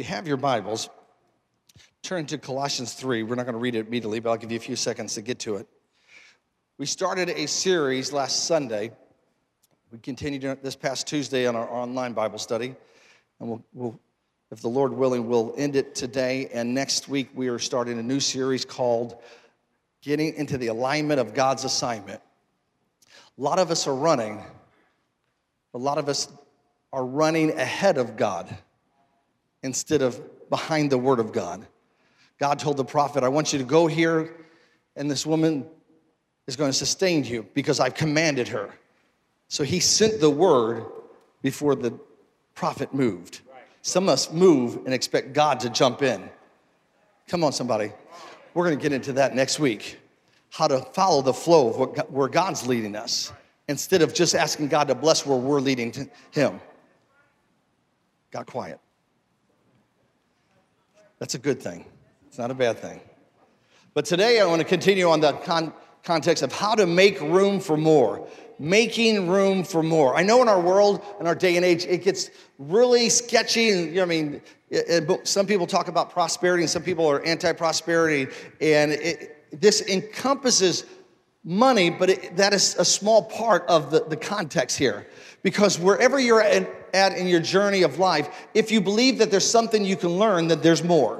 you have your Bibles, turn to Colossians 3. We're not going to read it immediately, but I'll give you a few seconds to get to it. We started a series last Sunday. We continued this past Tuesday on our online Bible study. And we'll, we'll, if the Lord willing, we'll end it today. And next week, we are starting a new series called Getting into the Alignment of God's Assignment. A lot of us are running, a lot of us are running ahead of God instead of behind the Word of God. God told the prophet, I want you to go here, and this woman is going to sustain you because I've commanded her. So he sent the word before the prophet moved. Some of us move and expect God to jump in. Come on, somebody. We're going to get into that next week. How to follow the flow of what, where God's leading us instead of just asking God to bless where we're leading Him. Got quiet. That's a good thing. It's not a bad thing. But today I want to continue on the con- context of how to make room for more. Making room for more. I know in our world, in our day and age, it gets really sketchy. And, you know, I mean, it, it, some people talk about prosperity and some people are anti prosperity. And it, this encompasses money, but that is a small part of the, the context here. Because wherever you're at, at in your journey of life, if you believe that there's something you can learn, that there's more.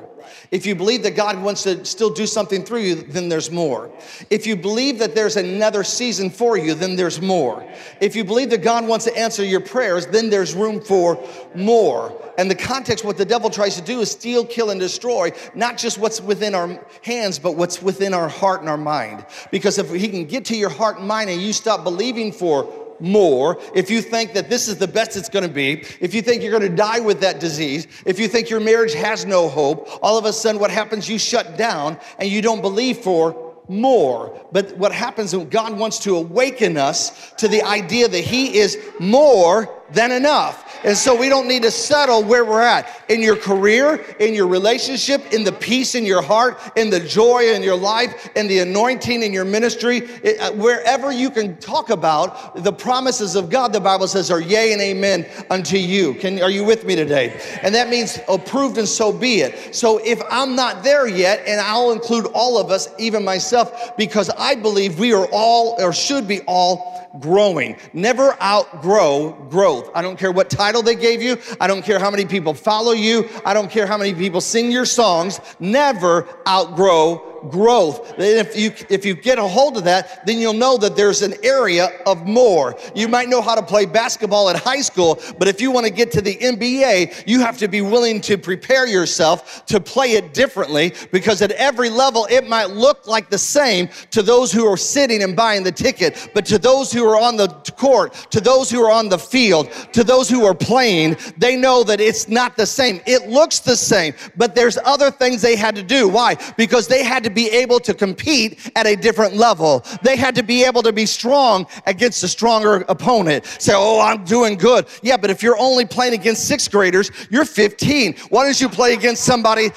If you believe that God wants to still do something through you, then there's more. If you believe that there's another season for you, then there's more. If you believe that God wants to answer your prayers, then there's room for more. And the context, what the devil tries to do is steal, kill, and destroy, not just what's within our hands, but what's within our heart and our mind. Because if he can get to your heart and mind and you stop believing for more, if you think that this is the best it's gonna be, if you think you're gonna die with that disease, if you think your marriage has no hope, all of a sudden what happens, you shut down and you don't believe for more. But what happens when God wants to awaken us to the idea that He is more than enough. And so we don't need to settle where we're at in your career, in your relationship, in the peace in your heart, in the joy in your life, in the anointing in your ministry, it, uh, wherever you can talk about the promises of God, the Bible says are yea and amen unto you. Can, are you with me today? And that means approved and so be it. So if I'm not there yet, and I'll include all of us, even myself, because I believe we are all or should be all growing. Never outgrow growth. I don't care what title they gave you. I don't care how many people follow you. I don't care how many people sing your songs. Never outgrow growth. If you, if you get a hold of that, then you'll know that there's an area of more. You might know how to play basketball at high school, but if you want to get to the NBA, you have to be willing to prepare yourself to play it differently because at every level it might look like the same to those who are sitting and buying the ticket, but to those who are on the court, to those who are on the field, to those who are playing, they know that it's not the same. It looks the same, but there's other things they had to do. Why? Because they had to to be able to compete at a different level. They had to be able to be strong against a stronger opponent. Say, oh, I'm doing good. Yeah, but if you're only playing against sixth graders, you're 15. Why don't you play against somebody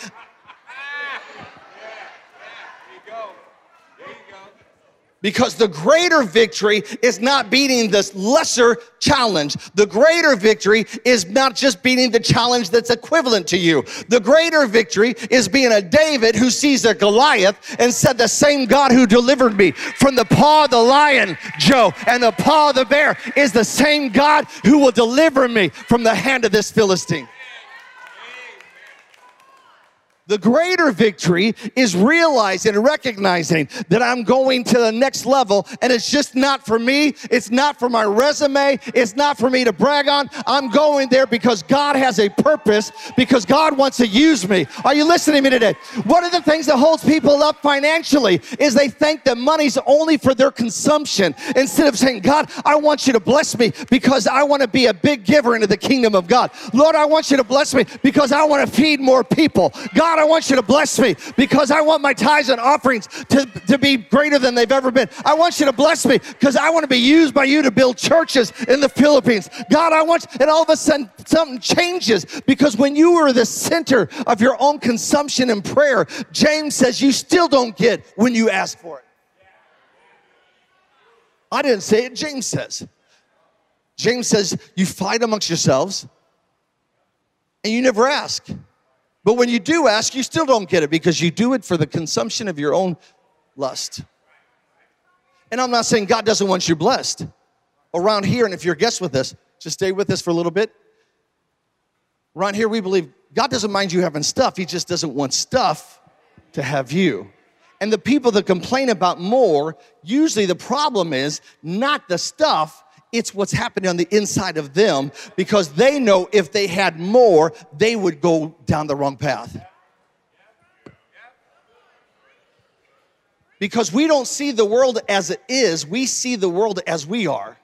Because the greater victory is not beating this lesser challenge. The greater victory is not just beating the challenge that's equivalent to you. The greater victory is being a David who sees a Goliath and said, The same God who delivered me from the paw of the lion, Joe, and the paw of the bear is the same God who will deliver me from the hand of this Philistine. The greater victory is realizing and recognizing that I'm going to the next level and it's just not for me. It's not for my resume. It's not for me to brag on. I'm going there because God has a purpose, because God wants to use me. Are you listening to me today? One of the things that holds people up financially is they think that money's only for their consumption instead of saying, God, I want you to bless me because I want to be a big giver into the kingdom of God. Lord, I want you to bless me because I want to feed more people. God, God, I want you to bless me because I want my tithes and offerings to, to be greater than they've ever been. I want you to bless me because I want to be used by you to build churches in the Philippines. God, I want, and all of a sudden something changes because when you are the center of your own consumption and prayer, James says you still don't get when you ask for it. I didn't say it, James says. James says you fight amongst yourselves and you never ask. But when you do ask, you still don't get it because you do it for the consumption of your own lust. And I'm not saying God doesn't want you blessed. Around here, and if you're a guest with us, just stay with us for a little bit. Around here, we believe God doesn't mind you having stuff, He just doesn't want stuff to have you. And the people that complain about more, usually the problem is not the stuff, it's what's happening on the inside of them because they know if they had more, they would go down the wrong path. Because we don't see the world as it is, we see the world as we are.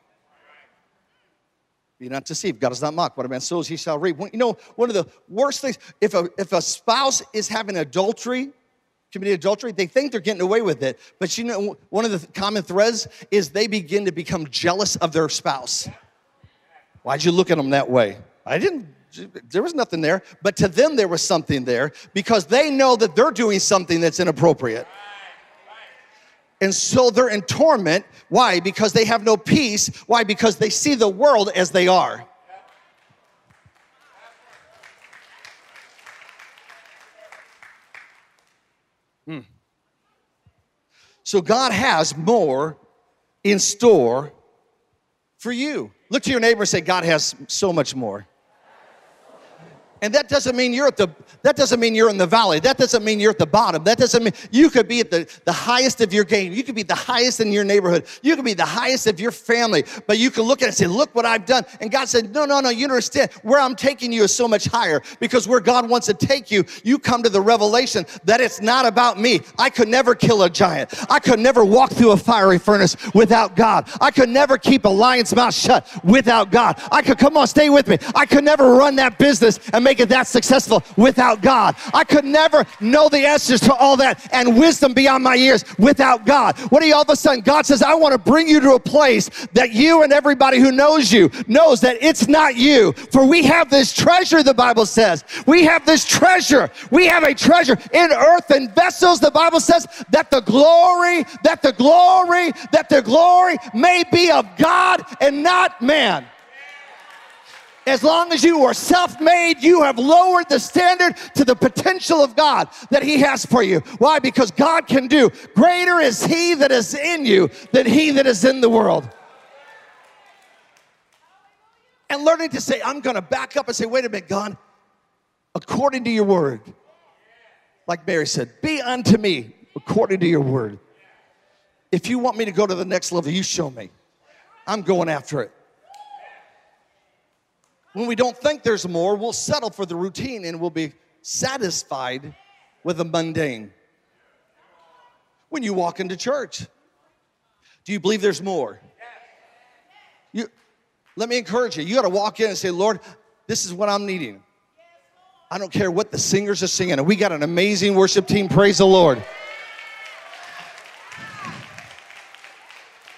Be not deceived. God is not mocked. What a man sows, he shall reap. You know, one of the worst things, if a, if a spouse is having adultery, committing adultery, they think they're getting away with it. But you know, one of the common threads is they begin to become jealous of their spouse. Why'd you look at them that way? I didn't, there was nothing there. But to them, there was something there because they know that they're doing something that's inappropriate. And so they're in torment. Why? Because they have no peace. Why? Because they see the world as they are. So God has more in store for you. Look to your neighbor and say, God has so much more. And that doesn't mean you're at the that doesn't mean you're in the valley. That doesn't mean you're at the bottom. That doesn't mean you could be at the, the highest of your game. You could be the highest in your neighborhood. You could be the highest of your family. But you can look at it and say, look what I've done. And God said, No, no, no, you understand. Where I'm taking you is so much higher because where God wants to take you, you come to the revelation that it's not about me. I could never kill a giant. I could never walk through a fiery furnace without God. I could never keep a lion's mouth shut without God. I could come on, stay with me. I could never run that business and make it that successful without God. I could never know the answers to all that and wisdom beyond my years without God. What do you all of a sudden? God says, I want to bring you to a place that you and everybody who knows you knows that it's not you. For we have this treasure, the Bible says. We have this treasure. We have a treasure in earthen vessels. The Bible says that the glory, that the glory, that the glory may be of God and not man. As long as you are self made, you have lowered the standard to the potential of God that He has for you. Why? Because God can do. Greater is He that is in you than He that is in the world. And learning to say, I'm going to back up and say, wait a minute, God, according to your word. Like Mary said, be unto me according to your word. If you want me to go to the next level, you show me. I'm going after it. When we don't think there's more, we'll settle for the routine and we'll be satisfied with the mundane. When you walk into church, do you believe there's more? You, let me encourage you. You got to walk in and say, Lord, this is what I'm needing. I don't care what the singers are singing. We got an amazing worship team. Praise the Lord.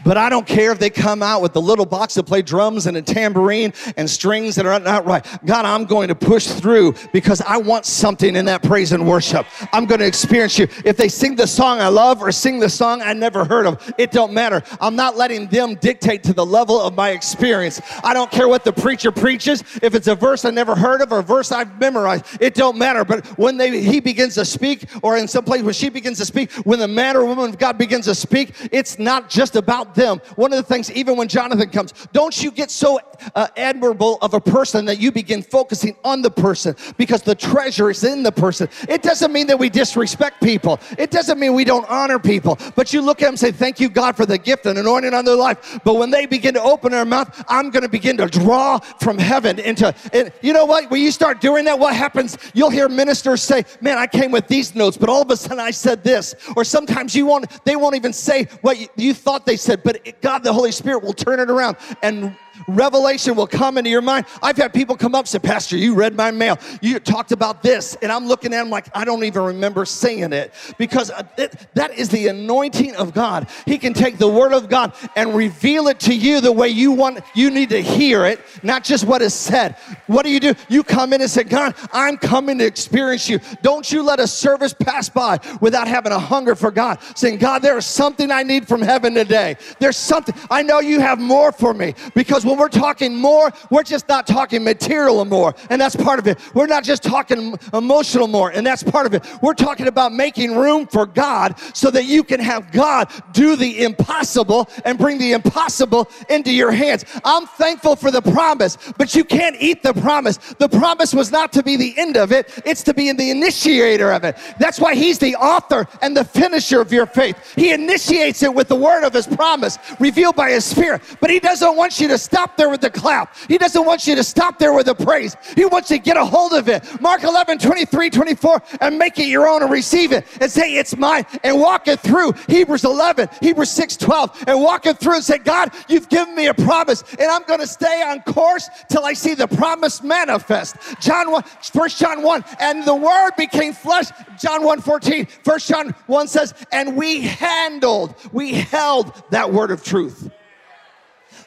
But I don't care if they come out with the little box to play drums and a tambourine and strings that are not right. God, I'm going to push through because I want something in that praise and worship. I'm going to experience you. If they sing the song I love or sing the song I never heard of, it don't matter. I'm not letting them dictate to the level of my experience. I don't care what the preacher preaches. If it's a verse I never heard of or a verse I've memorized, it don't matter. But when they, he begins to speak or in some place when she begins to speak, when the man or woman of God begins to speak, it's not just about them. One of the things, even when Jonathan comes, don't you get so uh, admirable of a person that you begin focusing on the person because the treasure is in the person. It doesn't mean that we disrespect people, it doesn't mean we don't honor people, but you look at them and say, Thank you, God, for the gift and anointing on their life. But when they begin to open their mouth, I'm going to begin to draw from heaven into, and you know what? When you start doing that, what happens? You'll hear ministers say, Man, I came with these notes, but all of a sudden I said this. Or sometimes you won't, they won't even say what you, you thought they said, but God, the Holy Spirit, will turn it around and revelation will come into your mind. I've had people come up and say, Pastor, you read my mail. You talked about this. And I'm looking at them like, I don't even remember saying it because uh, it, that is the anointing of God. He can take the word of God and reveal it to you the way you want, you need to hear it, not just what is said. What do you do? You come in and say, God, I'm coming to experience you. Don't you let a service pass by without having a hunger for God, saying, God, there is something I need from heaven today. There's something, I know you have more for me because Because when we're talking more, we're just not talking material more, and that's part of it. We're not just talking emotional more, and that's part of it. We're talking about making room for God so that you can have God do the impossible and bring the impossible into your hands. I'm thankful for the promise, but you can't eat the promise. The promise was not to be the end of it, it's to be in the initiator of it. That's why He's the author and the finisher of your faith. He initiates it with the word of His promise revealed by His Spirit, but He doesn't want you to stop there with the clap. He doesn't want you to stop there with the praise. He wants you to get a hold of it. Mark 11, 23, 24, and make it your own and receive it and say, It's mine, and walk it through. Hebrews 11, Hebrews 6, 12, and walk it through and say, God, you've given me a promise, and I'm going to stay on course till I see the promise manifest. John 1, 1 John 1, and the word became flesh. John 1, 14. 1 John 1 says, and we handled, we held that word of truth.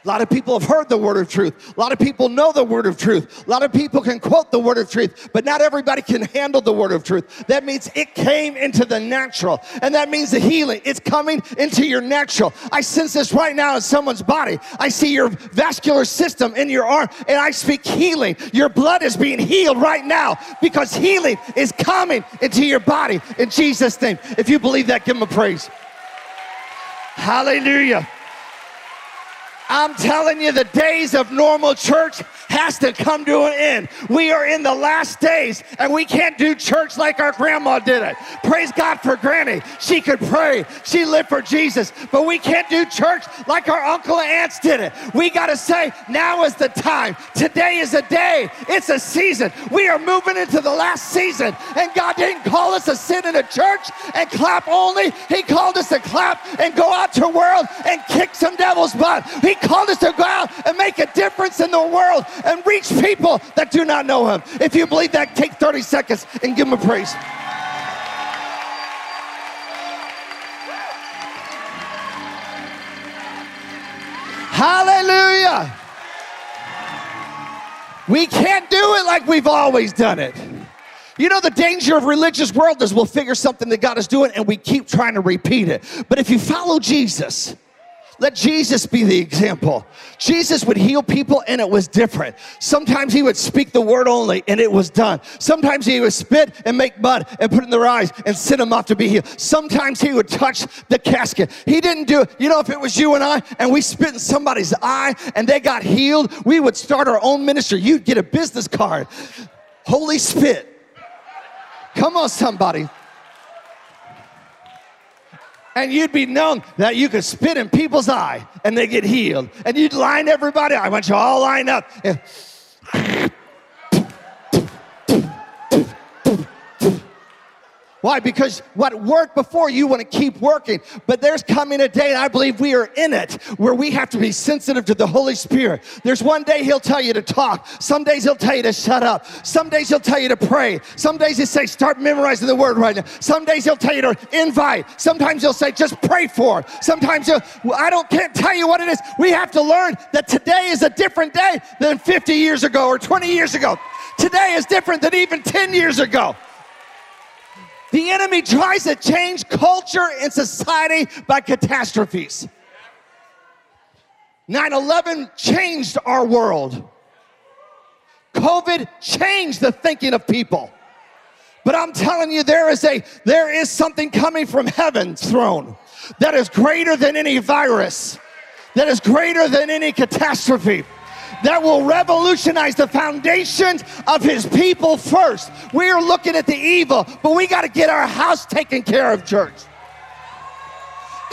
A lot of people have heard the word of truth. A lot of people know the word of truth. A lot of people can quote the word of truth, but not everybody can handle the word of truth. That means it came into the natural, and that means the healing. It's coming into your natural. I sense this right now in someone's body. I see your vascular system in your arm, and I speak healing. Your blood is being healed right now because healing is coming into your body in Jesus' name. If you believe that, give him a praise. Hallelujah. I'm telling you, the days of normal church has to come to an end. We are in the last days and we can't do church like our grandma did it. Praise God for Granny. She could pray, she lived for Jesus, but we can't do church like our uncle and aunts did it. We got to say, now is the time. Today is a day, it's a season. We are moving into the last season, and God didn't call us to sit in a church and clap only, He called us to clap and go out to the world and kick some devil's butt. He called us to go out and make a difference in the world and reach people that do not know Him. If you believe that, take 30 seconds and give Him a praise. Hallelujah. We can't do it like we've always done it. You know, the danger of religious world is we'll figure something that God is doing and we keep trying to repeat it. But if you follow Jesus, let Jesus be the example. Jesus would heal people and it was different. Sometimes he would speak the word only and it was done. Sometimes he would spit and make mud and put in their eyes and send them off to be healed. Sometimes he would touch the casket. He didn't do it. You know, if it was you and I and we spit in somebody's eye and they got healed, we would start our own ministry. You'd get a business card. Holy spit. Come on, somebody and you'd be known that you could spit in people's eye and they get healed. And you'd line everybody. I want you all lined up. Why? Because what worked before, you want to keep working. But there's coming a day, and I believe we are in it, where we have to be sensitive to the Holy Spirit. There's one day He'll tell you to talk. Some days He'll tell you to shut up. Some days He'll tell you to pray. Some days He'll say, start memorizing the word right now. Some days He'll tell you to invite. Sometimes He'll say, just pray for it. Sometimes He'll, I don't, can't tell you what it is. We have to learn that today is a different day than 50 years ago or 20 years ago. Today is different than even 10 years ago. The enemy tries to change culture and society by catastrophes. 9 11 changed our world. COVID changed the thinking of people. But I'm telling you, there is a there is something coming from heaven's throne that is greater than any virus, that is greater than any catastrophe that will revolutionize the foundations of his people first. We are looking at the evil, but we got to get our house taken care of, church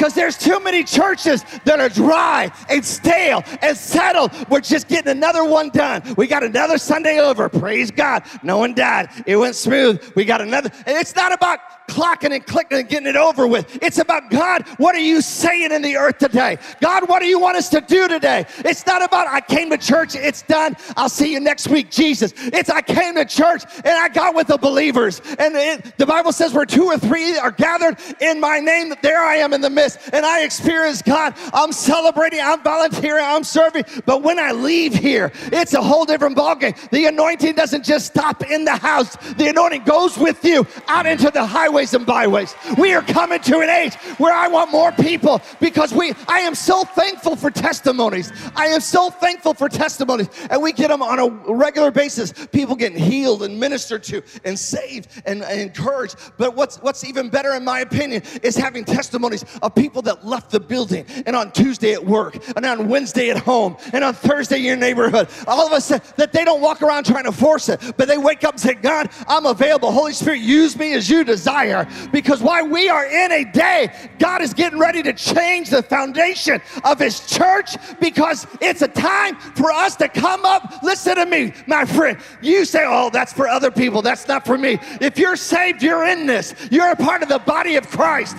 because there's too many churches that are dry and stale and settled. We're just getting another one done. We got another Sunday over. Praise God. No one died. It went smooth. We got another. And it's not about clocking and clicking and getting it over with. It's about God, what are you saying in the earth today? God, what do you want us to do today? It's not about I came to church, it's done. I'll see you next week, Jesus. It's I came to church and I got with the believers. And it, the Bible says where two or three are gathered in my name, there I am in the midst. and I experience God. I'm celebrating, I'm volunteering, I'm serving. But when I leave here, it's a whole different ballgame. The anointing doesn't just stop in the house, the anointing goes with you out into the highways and byways. We are coming to an age where I want more people because we I am so thankful for testimonies. I am so thankful for testimonies. And we get them on a regular basis. People getting healed and ministered to and saved and, and encouraged. But what's what's even better in my opinion is having testimonies of people that left the building and on Tuesday at work and on Wednesday at home and on Thursday in your neighborhood. All of us that they don't walk around trying to force it, but they wake up and say, God, I'm available. Holy Spirit, use me as you desire. Because why we are in a day, God is getting ready to change the foundation of his church because it's a time for us to come up. Listen to me, my friend. You say, oh, that's for other people. That's not for me. If you're saved, you're in this. You're a part of the body of Christ.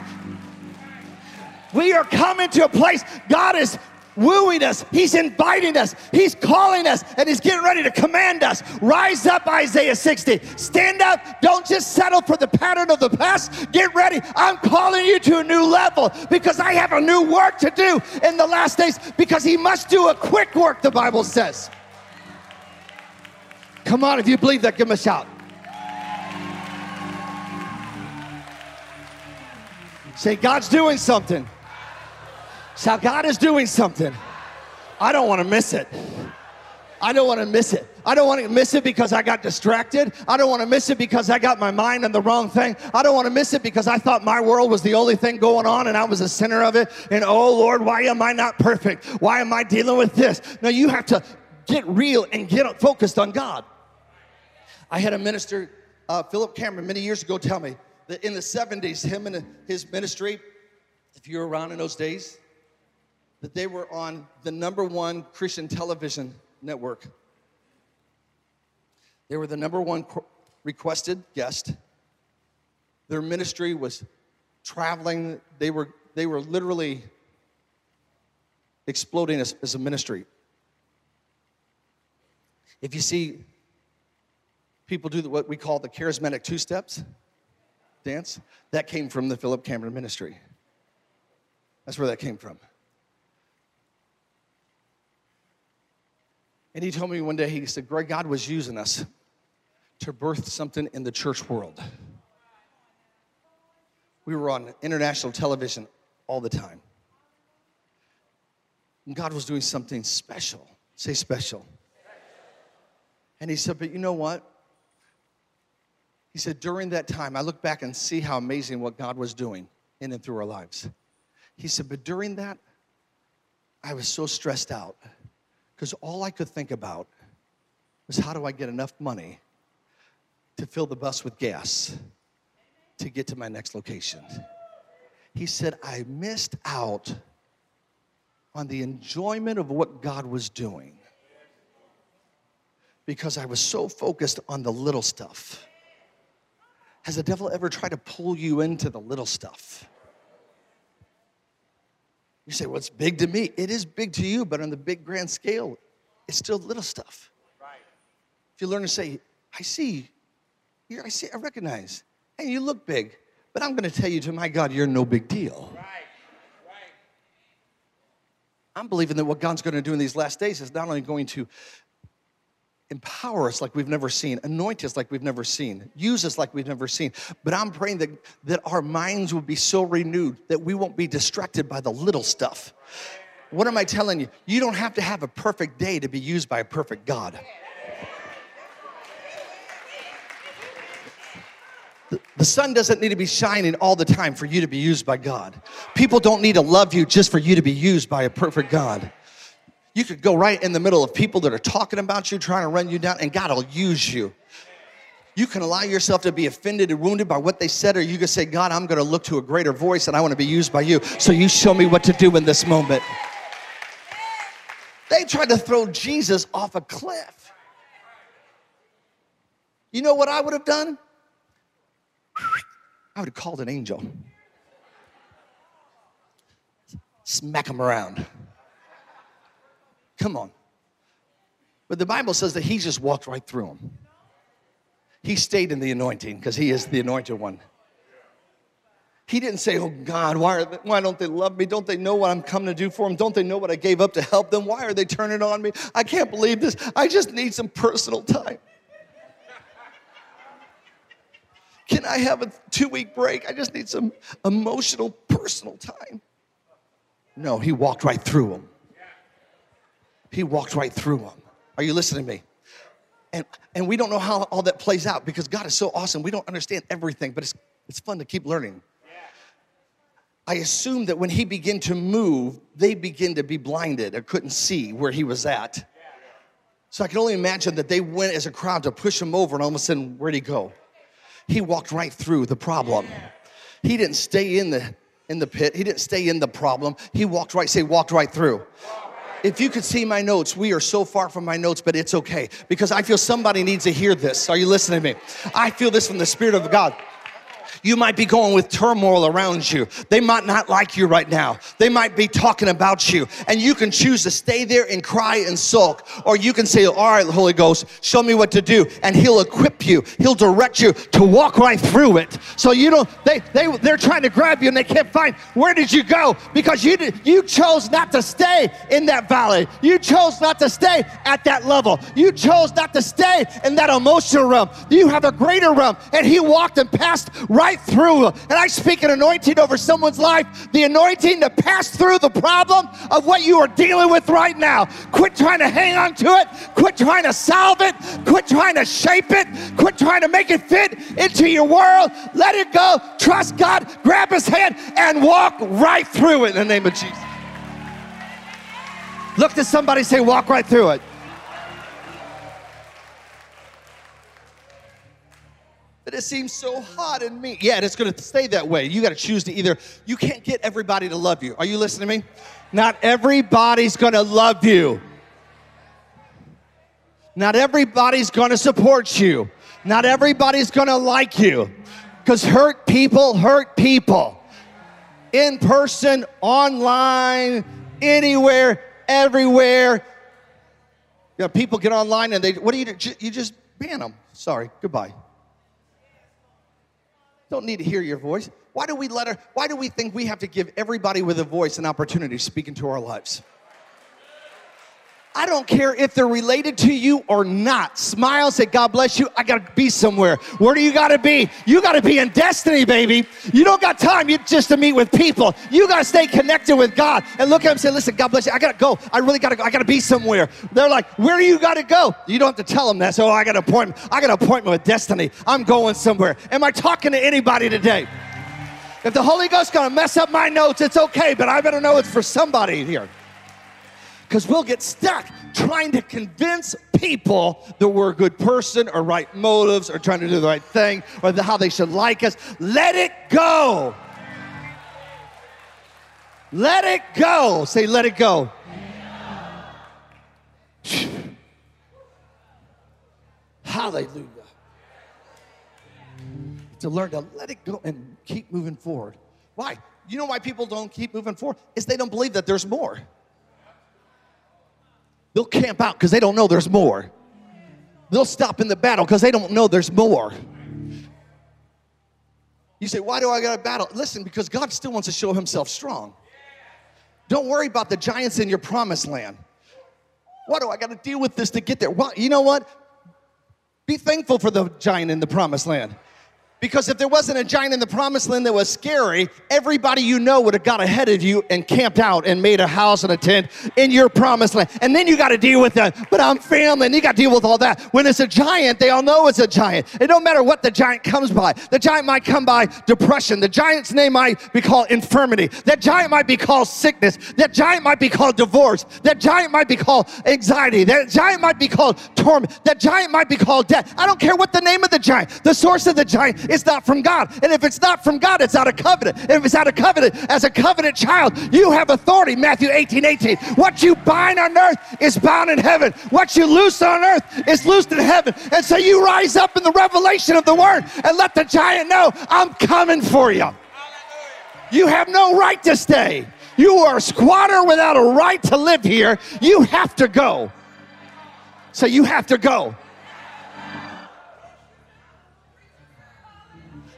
We are coming to a place God is wooing us. He's inviting us. He's calling us and he's getting ready to command us. Rise up, Isaiah 60. Stand up. Don't just settle for the pattern of the past. Get ready. I'm calling you to a new level because I have a new work to do in the last days because he must do a quick work, the Bible says. Come on, if you believe that, give him a shout. Say, God's doing something. So God is doing something. I don't want to miss it. I don't want to miss it. I don't want to miss it because I got distracted. I don't want to miss it because I got my mind on the wrong thing. I don't want to miss it because I thought my world was the only thing going on and I was the center of it. And oh Lord, why am I not perfect? Why am I dealing with this? No, you have to get real and get focused on God. I had a minister, uh, Philip Cameron, many years ago tell me that in the 70s, him and his ministry, if you were around in those days, that they were on the number one Christian television network. They were the number one requested guest. Their ministry was traveling. They were, they were literally exploding as, as a ministry. If you see people do what we call the charismatic two steps dance, that came from the Philip Cameron ministry. That's where that came from. And he told me one day, he said, Greg, God was using us to birth something in the church world. We were on international television all the time. And God was doing something special. Say special. And he said, But you know what? He said, During that time, I look back and see how amazing what God was doing in and through our lives. He said, But during that, I was so stressed out because all I could think about was how do I get enough money to fill the bus with gas to get to my next location. He said, I missed out on the enjoyment of what God was doing because I was so focused on the little stuff. Has the devil ever tried to pull you into the little stuff? You say, well, it's big to me. It is big to you, but on the big grand scale, it's still little stuff. Right. If you learn to say, I see, I see, I recognize, hey, you look big, but I'm going to tell you to my God, you're no big deal. Right. Right. I'm believing that what God's going to do in these last days is not only going to empower us like we've never seen, anoint us like we've never seen, use us like we've never seen. But I'm praying that, that our minds will be so renewed that we won't be distracted by the little stuff. What am I telling you? You don't have to have a perfect day to be used by a perfect God. The sun doesn't need to be shining all the time for you to be used by God. People don't need to love you just for you to be used by a perfect God. You could go right in the middle of people that are talking about you, trying to run you down, and God will use you. You can allow yourself to be offended and wounded by what they said, or you can say, God, I'm going to look to a greater voice and I want to be used by you. So you show me what to do in this moment. They tried to throw Jesus off a cliff. You know what I would have done? I would have called an angel. Smack him around. Come on. But the Bible says that he just walked right through them. He stayed in the anointing because he is the anointed one. He didn't say, Oh God, why, are they, why don't they love me? Don't they know what I'm coming to do for them? Don't they know what I gave up to help them? Why are they turning on me? I can't believe this. I just need some personal time. Can I have a two week break? I just need some emotional, personal time. No, he walked right through them. He walked right through them. Are you listening to me? And, and we don't know how all that plays out because God is so awesome. We don't understand everything, but it's, it's fun to keep learning. I assume that when he began to move, they began to be blinded or couldn't see where he was at. So I can only imagine that they went as a crowd to push him over, and all of a sudden, where'd he go? He walked right through the problem. He didn't stay in the in the pit. He didn't stay in the problem. He walked right, say, walked right through. If you could see my notes, we are so far from my notes, but it's okay because I feel somebody needs to hear this. Are you listening to me? I feel this from the Spirit of God. You might be going with turmoil around you. They might not like you right now. They might be talking about you. And you can choose to stay there and cry and sulk. Or you can say, All right, Holy Ghost, show me what to do. And He'll equip you, He'll direct you to walk right through it. So you don't, they, they, they're trying to grab you and they can't find where did you go? Because you, did, you chose not to stay in that valley. You chose not to stay at that level. You chose not to stay in that emotional realm. You have a greater realm. And He walked and passed right right through. And I speak an anointing over someone's life the anointing to pass through the problem of what you are dealing with right now. Quit trying to hang on to it, quit trying to solve it, quit trying to shape it, quit trying to make it fit into your world. Let it go. Trust God, grab His hand, and walk right through it in the name of Jesus. Look to somebody, say, walk right through it. That it seems so hot in me. Yeah, and it's gonna stay that way. You gotta choose to either, you can't get everybody to love you. Are you listening to me? Not everybody's gonna love you. Not everybody's gonna support you. Not everybody's gonna like you. Because hurt people hurt people. In person, online, anywhere, everywhere. Know, people get online and they, what do you do? You just ban them. Sorry, goodbye. Don't need to hear your voice. Why do we let her, why do we think we have to give everybody with a voice an opportunity to speak into our lives? I don't care if they're related to you or not. Smile, say, God bless you. I gotta be somewhere. Where do you gotta be? You gotta be in destiny, baby. You don't got time you, just to meet with people. You gotta stay connected with God and look at them and say, listen, God bless you. I gotta go. I really gotta go. I gotta be somewhere. They're like, where do you gotta go? You don't have to tell them that. So, oh, I got an appointment. I got an appointment with destiny. I'm going somewhere. Am I talking to anybody today? If the Holy Ghost's gonna mess up my notes, it's okay, but I better know it's for somebody here because we'll get stuck trying to convince people that we're a good person or right motives or trying to do the right thing or the, how they should like us. Let it go. Let it go. Say, let it go. Hallelujah. To learn to let it go and keep moving forward. Why? You know why people don't keep moving forward? Is they don't believe that there's more. They'll camp out because they don't know there's more. They'll stop in the battle because they don't know there's more. You say, why do I got to battle? Listen, because God still wants to show himself strong. Don't worry about the giants in your promised land. Why do I got to deal with this to get there? Well, you know what? Be thankful for the giant in the promised land. Because if there wasn't a giant in the promised land that was scary, everybody you know would have got ahead of you and camped out and made a house and a tent in your promised land. And then you got to deal with that. But I'm family, and you got to deal with all that. When it's a giant, they all know it's a giant. It don't matter what the giant comes by. The giant might come by depression. The giant's name might be called infirmity. That giant might be called sickness. That giant might be called divorce. That giant might be called anxiety. That giant might be called torment. That giant might be called death. I don't care what the name of the giant. The source of the giant it's not from God. And if it's not from God, it's out of covenant. And if it's out of covenant, as a covenant child, you have authority. Matthew 18 18. What you bind on earth is bound in heaven. What you loose on earth is loosed in heaven. And so you rise up in the revelation of the word and let the giant know, I'm coming for you. You have no right to stay. You are a squatter without a right to live here. You have to go. So you have to go.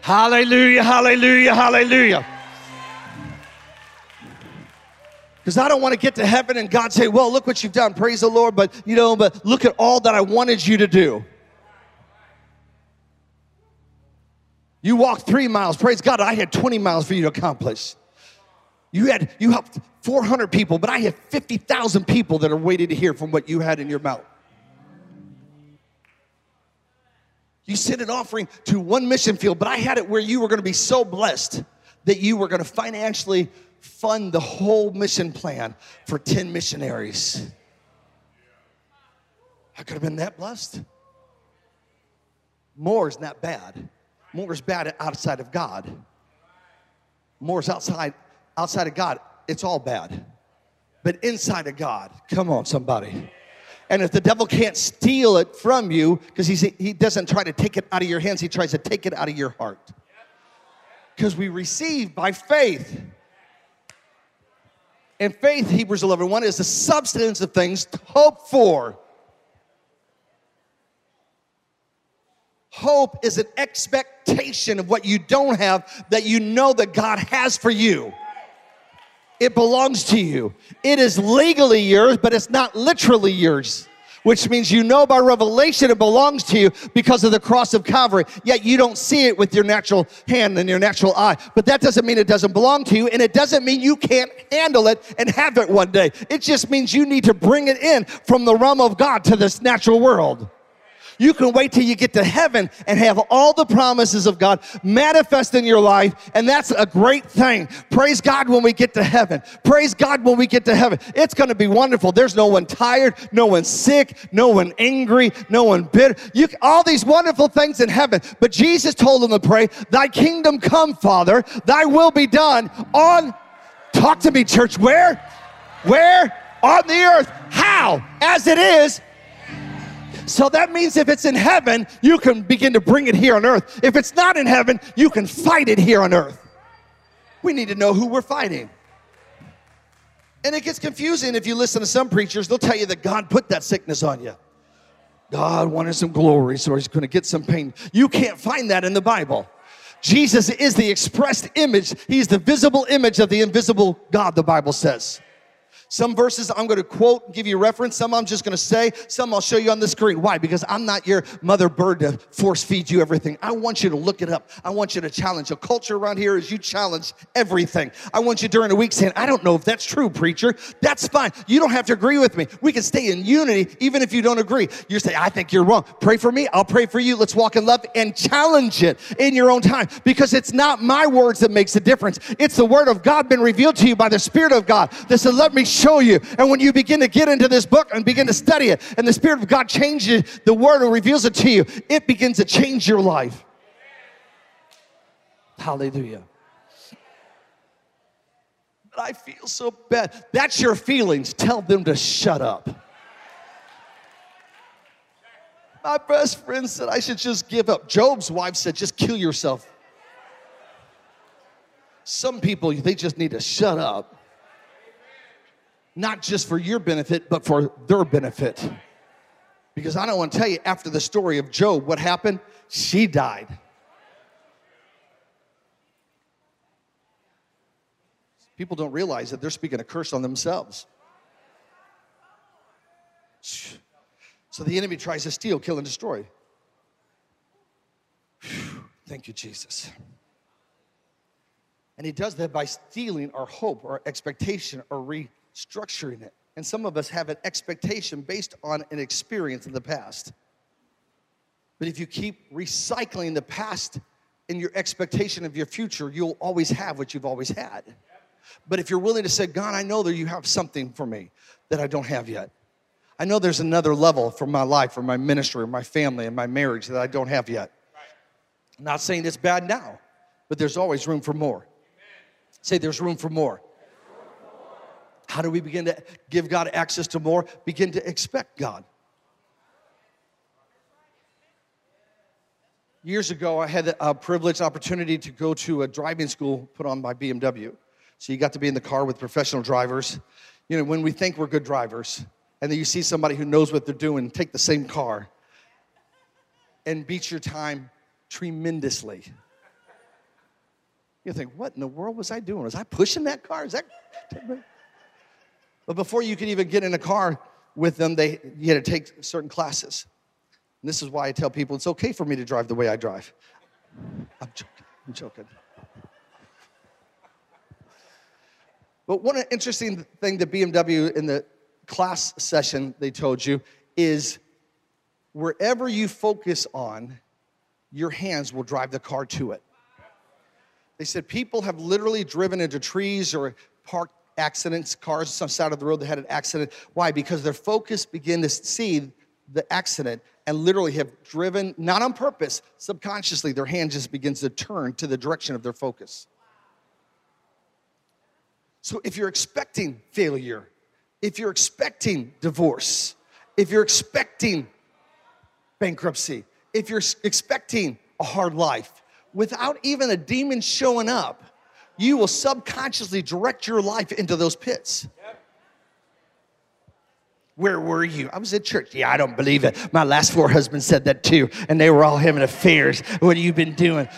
Hallelujah, hallelujah, hallelujah. Because I don't want to get to heaven and God say, Well, look what you've done. Praise the Lord. But, you know, but look at all that I wanted you to do. You walked three miles. Praise God. I had 20 miles for you to accomplish. You had you helped 400 people, but I had 50,000 people that are waiting to hear from what you had in your mouth. You sent an offering to one mission field, but I had it where you were going to be so blessed that you were going to financially fund the whole mission plan for 10 missionaries. I could have been that blessed. More is not bad. More is bad outside of God. More is outside outside of God. It's all bad. But inside of God, come on, somebody. And if the devil can't steal it from you, because he doesn't try to take it out of your hands, he tries to take it out of your heart. Because we receive by faith. And faith, Hebrews 11 1, is the substance of things hoped for. Hope is an expectation of what you don't have that you know that God has for you. It belongs to you. It is legally yours, but it's not literally yours which means you know by revelation it belongs to you because of the cross of Calvary, yet you don't see it with your natural hand and your natural eye. But that doesn't mean it doesn't belong to you, and it doesn't mean you can't handle it and have it one day. It just means you need to bring it in from the realm of God to this natural world. You can wait till you get to heaven and have all the promises of God manifest in your life, and that's a great thing. Praise God when we get to heaven. Praise God when we get to heaven. It's going to be wonderful. There's no one tired, no one sick, no one angry, no one bitter. You all these wonderful things in heaven. But Jesus told them to pray, "Thy kingdom come, Father. Thy will be done on." Talk to me, church. Where? Where? On the earth. How? As it is so that means if it's in heaven, you can begin to bring it here on earth. If it's not in heaven, you can fight it here on earth. We need to know who we're fighting. And it gets confusing if you listen to some preachers, they'll tell you that God put that sickness on you. God wanted some glory, so he's going to get some pain. You can't find that in the Bible. Jesus is the expressed image, he's the visible image of the invisible God, the Bible says. Some verses I'm going to quote, and give you reference. Some I'm just going to say. Some I'll show you on the screen. Why? Because I'm not your mother bird to force feed you everything. I want you to look it up. I want you to challenge. A culture around here is you challenge everything. I want you during the week saying, I don't know if that's true, preacher. That's fine. You don't have to agree with me. We can stay in unity even if you don't agree. You say, I think you're wrong. Pray for me. I'll pray for you. Let's walk in love and challenge it in your own time because it's not my words that makes a difference. It's the word of God been revealed to you by the Spirit of God that said, let me show you. And when you begin to get into this book and begin to study it, and the Spirit of God changes the word and reveals it to you, it begins to change your life. Hallelujah. But I feel so bad. That's your feelings. Tell them to shut up. My best friend said I should just give up. Job's wife said, just kill yourself. Some people, they just need to shut up not just for your benefit, but for their benefit. Because I don't want to tell you after the story of Job, what happened? She died. People don't realize that they're speaking a curse on themselves. So the enemy tries to steal, kill, and destroy. Thank you, Jesus. And he does that by stealing our hope, our expectation, our re structuring it. And some of us have an expectation based on an experience in the past. But if you keep recycling the past in your expectation of your future, you'll always have what you've always had. But if you're willing to say, God, I know that you have something for me that I don't have yet. I know there's another level for my life, for my ministry, or my family, and my marriage that I don't have yet. I'm not saying it's bad now, but there's always room for more. Say, there's room for more. How do we begin to give God access to more? Begin to expect God. Years ago, I had a privileged opportunity to go to a driving school put on by BMW. So you got to be in the car with professional drivers. You know, when we think we're good drivers, and then you see somebody who knows what they're doing take the same car and beat your time tremendously. You think, what in the world was I doing? Was I pushing that car? Is that. But before you could even get in a car with them, they, you had to take certain classes. And this is why I tell people it's okay for me to drive the way I drive. I'm joking. I'm joking. But one interesting thing that BMW in the class session they told you is wherever you focus on, your hands will drive the car to it. They said people have literally driven into trees or parked accidents, cars on some side of the road that had an accident. Why? Because their focus began to see the accident and literally have driven, not on purpose, subconsciously, their hand just begins to turn to the direction of their focus. So if you're expecting failure, if you're expecting divorce, if you're expecting bankruptcy, if you're expecting a hard life, without even a demon showing up, you will subconsciously direct your life into those pits. Where were you? I was at church. Yeah, I don't believe it. My last four husbands said that too, and they were all having affairs. What have you been doing?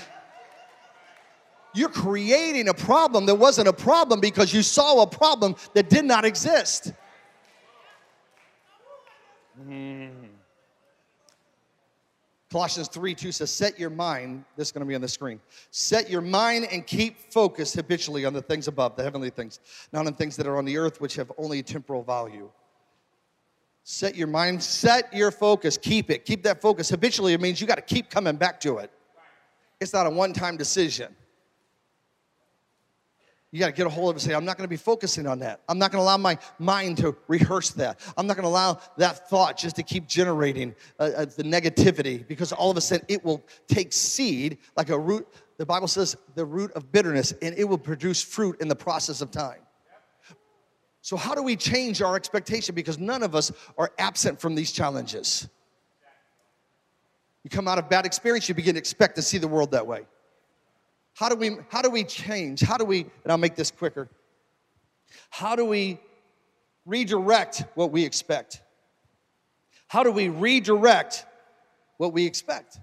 You're creating a problem that wasn't a problem because you saw a problem that did not exist. Mm. Colossians 3 2 says, Set your mind, this is going to be on the screen. Set your mind and keep focused habitually on the things above, the heavenly things, not on things that are on the earth, which have only temporal value. Set your mind, set your focus, keep it, keep that focus. Habitually, it means you got to keep coming back to it. It's not a one time decision. You got to get a hold of it and say, I'm not going to be focusing on that. I'm not going to allow my mind to rehearse that. I'm not going to allow that thought just to keep generating uh, uh, the negativity because all of a sudden it will take seed like a root. The Bible says the root of bitterness and it will produce fruit in the process of time. So, how do we change our expectation? Because none of us are absent from these challenges. You come out of bad experience, you begin to expect to see the world that way. How do we, how do we change? How do we, and I'll make this quicker. How do we redirect what we expect? How do we redirect what we expect?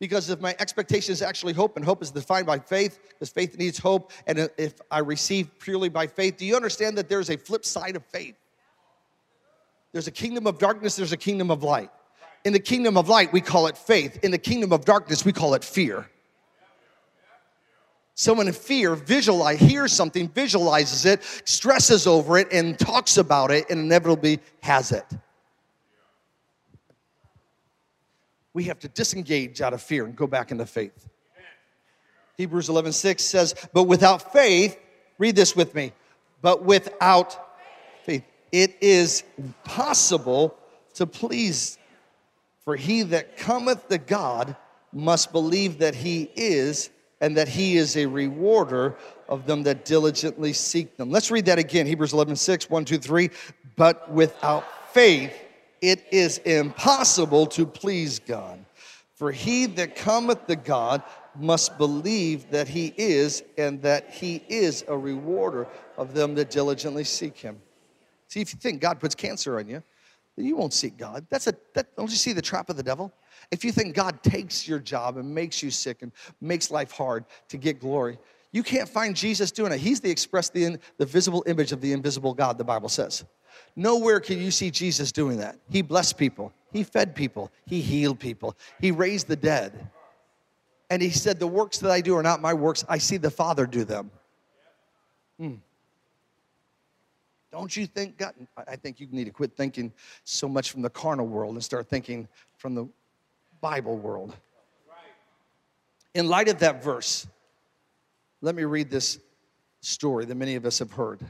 Because if my expectation is actually hope, and hope is defined by faith, because faith needs hope, and if I receive purely by faith, do you understand that there's a flip side of faith? There's a kingdom of darkness, there's a kingdom of light. In the kingdom of light, we call it faith. In the kingdom of darkness, we call it fear. Someone in fear visualize, hears something, visualizes it, stresses over it, and talks about it, and inevitably has it. We have to disengage out of fear and go back into faith. Hebrews 11 6 says, But without faith, read this with me, but without faith, it is impossible to please. For he that cometh to God must believe that he is and that he is a rewarder of them that diligently seek them. Let's read that again Hebrews 11 6, 1, 2, 3. But without faith, it is impossible to please God. For he that cometh to God must believe that he is, and that he is a rewarder of them that diligently seek him. See, if you think God puts cancer on you, then you won't seek God. That's a, that, don't you see the trap of the devil? If you think God takes your job and makes you sick and makes life hard to get glory, you can't find Jesus doing it. He's the express, the, the visible image of the invisible God, the Bible says. Nowhere can you see Jesus doing that. He blessed people, He fed people, He healed people, He raised the dead. And He said, The works that I do are not my works, I see the Father do them. Hmm. Don't you think God? I think you need to quit thinking so much from the carnal world and start thinking from the Bible world. In light of that verse, let me read this story that many of us have heard.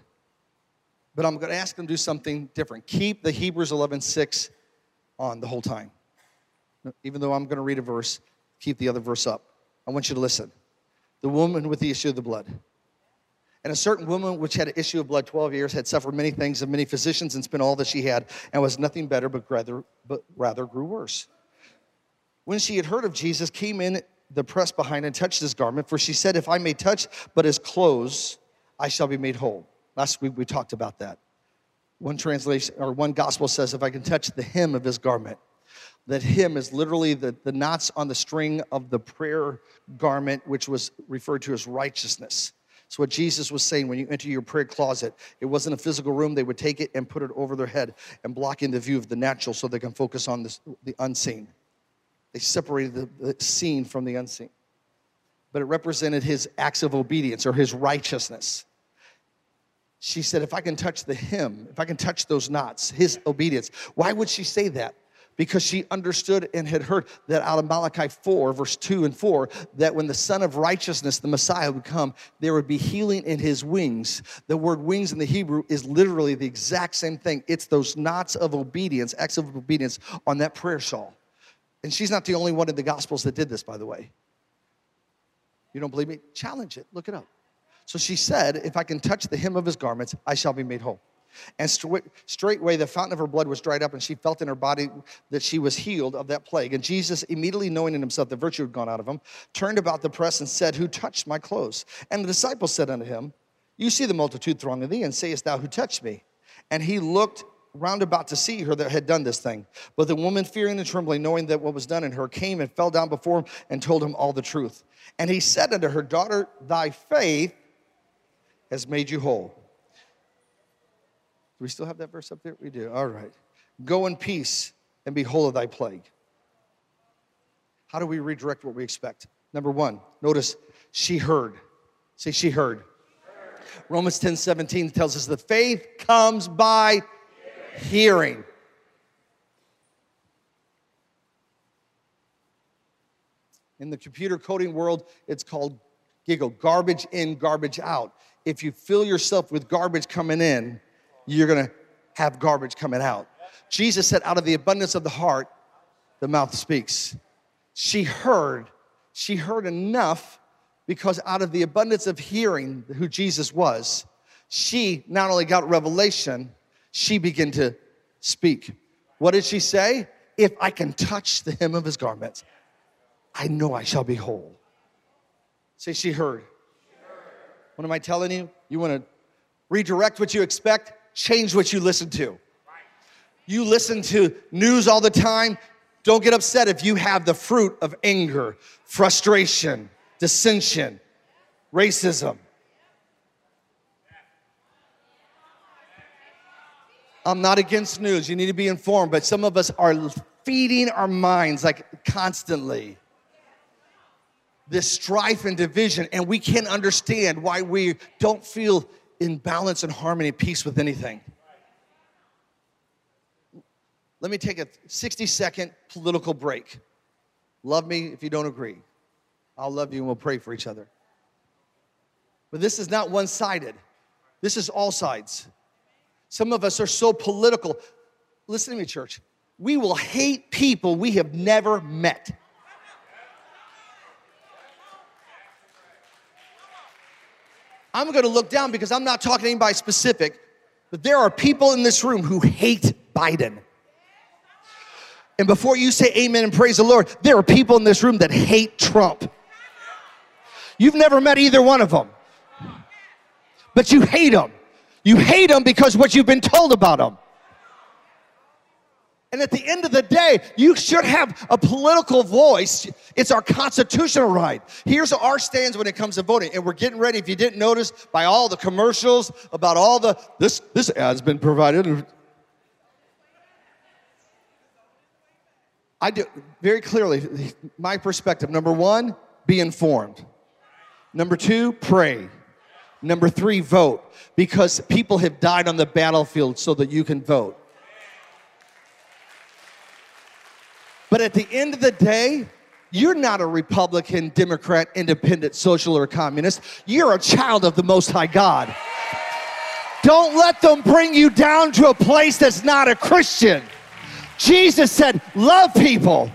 But I'm going to ask them to do something different. Keep the Hebrews 11:6 on the whole time. Even though I'm going to read a verse, keep the other verse up. I want you to listen. The woman with the issue of the blood. And a certain woman which had an issue of blood 12 years had suffered many things of many physicians and spent all that she had and was nothing better but rather, but rather grew worse when she had heard of Jesus, came in the press behind and touched his garment, for she said, If I may touch but his clothes, I shall be made whole. Last week we talked about that. One translation or one gospel says, If I can touch the hem of his garment, that hem is literally the, the knots on the string of the prayer garment, which was referred to as righteousness. So, what Jesus was saying when you enter your prayer closet, it wasn't a physical room. They would take it and put it over their head and block in the view of the natural so they can focus on this, the unseen. They separated the, the seen from the unseen. But it represented his acts of obedience or his righteousness. She said, If I can touch the hem, if I can touch those knots, his obedience. Why would she say that? because she understood and had heard that out of Malachi 4, verse 2 and 4, that when the Son of Righteousness, the Messiah, would come, there would be healing in his wings. The word wings in the Hebrew is literally the exact same thing. It's those knots of obedience, acts of obedience on that prayer shawl. And she's not the only one in the Gospels that did this, by the way. You don't believe me? Challenge it, look it up. So she said, If I can touch the hem of his garments, I shall be made whole. And straightway the fountain of her blood was dried up, and she felt in her body that she was healed of that plague. And Jesus, immediately knowing in himself that virtue had gone out of him, turned about the press and said, Who touched my clothes? And the disciples said unto him, You see the multitude thronging thee, and sayest thou, Who touched me? And he looked round about to see her that had done this thing. But the woman, fearing and trembling, knowing that what was done in her, came and fell down before him and told him all the truth. And he said unto her, Daughter, thy faith has made you whole do we still have that verse up there? We do. All right. Go in peace and be whole of thy plague. How do we redirect what we expect? Number one, notice she heard. Say, she heard. Romans 10 17 tells us the faith comes by hearing. In the computer coding world, it's called GIGO garbage in, garbage out. If you fill yourself with garbage coming in, you're going to have garbage coming out. Jesus said, out of the abundance of the heart, the mouth speaks. She heard, she heard enough because out of the abundance of hearing who Jesus was, she not only got revelation, she began to speak. What did she say? If I can touch the hem of his garments, I know I shall be whole. Say, she heard. What am I telling you? You want to redirect what you expect? change what you listen to. You listen to news all the time. Don't get upset if you have the fruit of anger, frustration, dissension, racism. I'm not against news. You need to be informed, but some of us are feeding our minds like constantly this strife and division, and we can't understand why we don't feel in balance and harmony, peace with anything. Let me take a 60 second political break. Love me if you don't agree. I'll love you and we'll pray for each other. But this is not one sided, this is all sides. Some of us are so political. Listen to me, church. We will hate people we have never met. I'm going to look down because I'm not talking to anybody specific, but there are people in this room who hate Biden. And before you say amen and praise the Lord, there are people in this room that hate Trump. You've never met either one of them, but you hate them. You hate them because what you've been told about them. And at the end of the day, you should have a political voice. It's our constitutional right. Here's our stands when it comes to voting. And we're getting ready, if you didn't notice, by all the commercials about all the, this, this ad's been provided. I do very clearly, my perspective. Number one, be informed. Number two, pray. Number three, vote. Because people have died on the battlefield so that you can vote. But at the end of the day, you're not a Republican, Democrat, Independent, Social, or Communist. You're a child of the Most High God. Don't let them bring you down to a place that's not a Christian. Jesus said, Love people,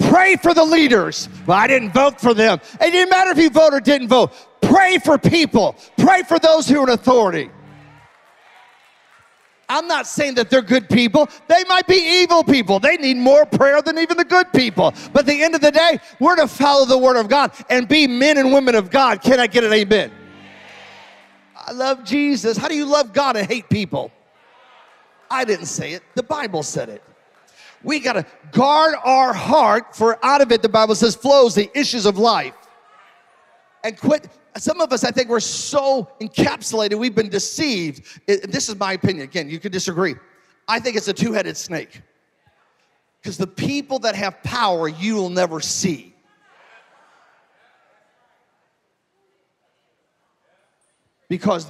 pray for the leaders. Well, I didn't vote for them. It didn't matter if you voted or didn't vote. Pray for people, pray for those who are in authority. I'm not saying that they're good people. They might be evil people. They need more prayer than even the good people. But at the end of the day, we're to follow the word of God and be men and women of God. Can I get an amen? I love Jesus. How do you love God and hate people? I didn't say it, the Bible said it. We got to guard our heart, for out of it, the Bible says, flows the issues of life. And quit. Some of us, I think, we're so encapsulated, we've been deceived. It- this is my opinion. Again, you could disagree. I think it's a two headed snake. Because the people that have power, you will never see. Because